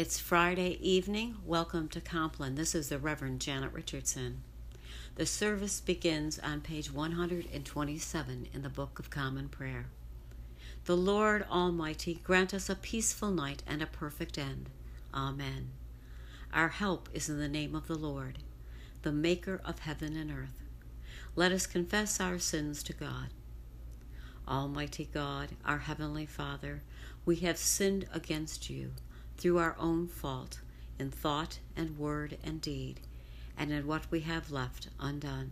It's Friday evening. Welcome to Compline. This is the Reverend Janet Richardson. The service begins on page 127 in the Book of Common Prayer. The Lord Almighty grant us a peaceful night and a perfect end. Amen. Our help is in the name of the Lord, the Maker of heaven and earth. Let us confess our sins to God. Almighty God, our Heavenly Father, we have sinned against you through our own fault in thought and word and deed, and in what we have left undone.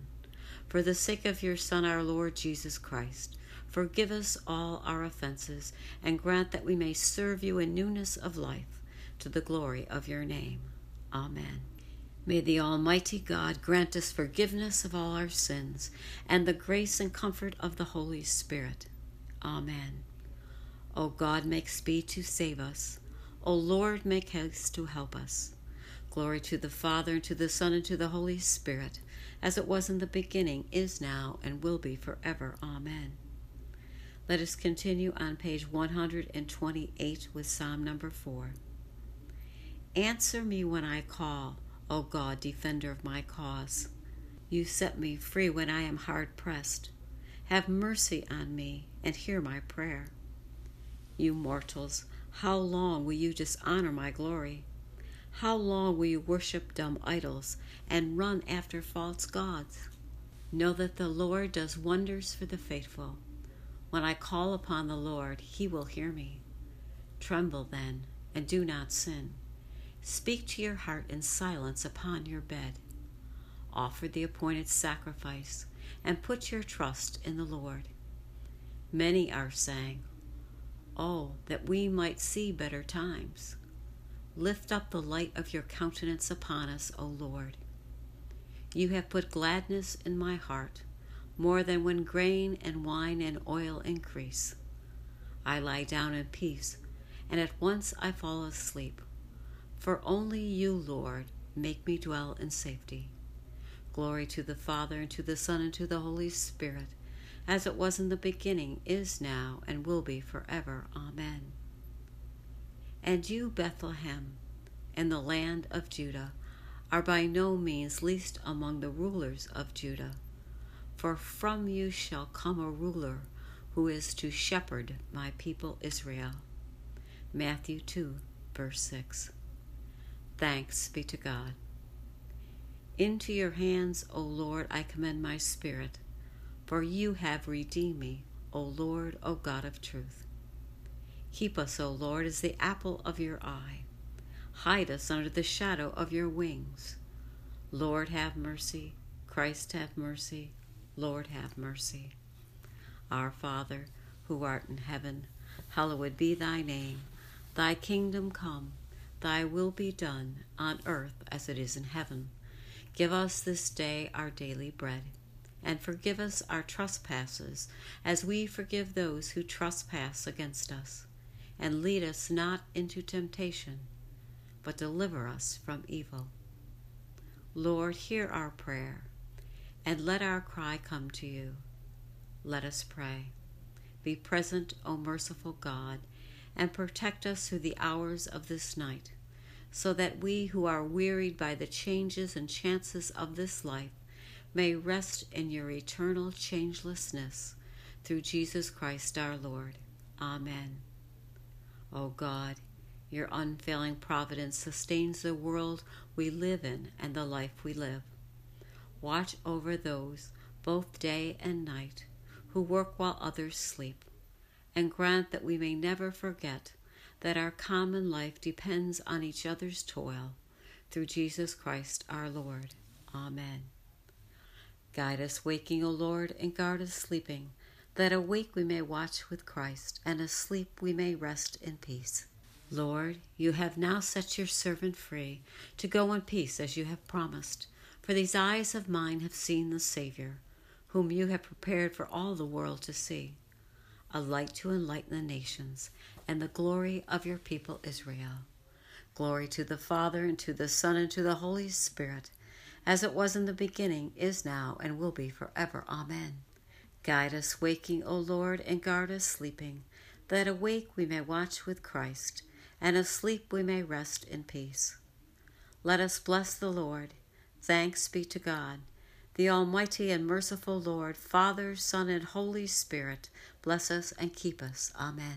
For the sake of your Son, our Lord Jesus Christ, forgive us all our offenses, and grant that we may serve you in newness of life, to the glory of your name. Amen. May the Almighty God grant us forgiveness of all our sins and the grace and comfort of the Holy Spirit. Amen. O God, make speed to save us. O Lord, make haste to help us. Glory to the Father, and to the Son, and to the Holy Spirit, as it was in the beginning, is now, and will be forever. Amen. Let us continue on page 128 with Psalm number 4. Answer me when I call, O God, defender of my cause. You set me free when I am hard pressed. Have mercy on me and hear my prayer. You mortals, how long will you dishonor my glory? How long will you worship dumb idols and run after false gods? Know that the Lord does wonders for the faithful. When I call upon the Lord, he will hear me. Tremble then, and do not sin. Speak to your heart in silence upon your bed. Offer the appointed sacrifice, and put your trust in the Lord. Many are saying, Oh, that we might see better times. Lift up the light of your countenance upon us, O Lord. You have put gladness in my heart, more than when grain and wine and oil increase. I lie down in peace, and at once I fall asleep. For only you, Lord, make me dwell in safety. Glory to the Father, and to the Son, and to the Holy Spirit as it was in the beginning, is now, and will be forever. Amen. And you, Bethlehem, in the land of Judah, are by no means least among the rulers of Judah, for from you shall come a ruler who is to shepherd my people Israel. Matthew 2, verse 6. Thanks be to God. Into your hands, O Lord, I commend my spirit for you have redeemed me, O Lord, O God of truth. Keep us, O Lord, as the apple of your eye. Hide us under the shadow of your wings. Lord, have mercy. Christ, have mercy. Lord, have mercy. Our Father, who art in heaven, hallowed be thy name. Thy kingdom come, thy will be done, on earth as it is in heaven. Give us this day our daily bread and forgive us our trespasses, as we forgive those who trespass against us. And lead us not into temptation, but deliver us from evil. Lord, hear our prayer, and let our cry come to you. Let us pray. Be present, O merciful God, and protect us through the hours of this night, so that we who are wearied by the changes and chances of this life may rest in your eternal changelessness through Jesus Christ our Lord. Amen. O God, your unfailing providence sustains the world we live in and the life we live. Watch over those, both day and night, who work while others sleep, and grant that we may never forget that our common life depends on each other's toil. Through Jesus Christ our Lord. Amen. Guide us waking, O Lord, and guard us sleeping, that awake we may watch with Christ, and asleep we may rest in peace. Lord, you have now set your servant free to go in peace as you have promised. For these eyes of mine have seen the Savior, whom you have prepared for all the world to see, a light to enlighten the nations, and the glory of your people Israel. Glory to the Father, and to the Son, and to the Holy Spirit as it was in the beginning, is now, and will be forever. Amen. Guide us waking, O Lord, and guard us sleeping, that awake we may watch with Christ, and asleep we may rest in peace. Let us bless the Lord. Thanks be to God. The Almighty and merciful Lord, Father, Son, and Holy Spirit, bless us and keep us. Amen.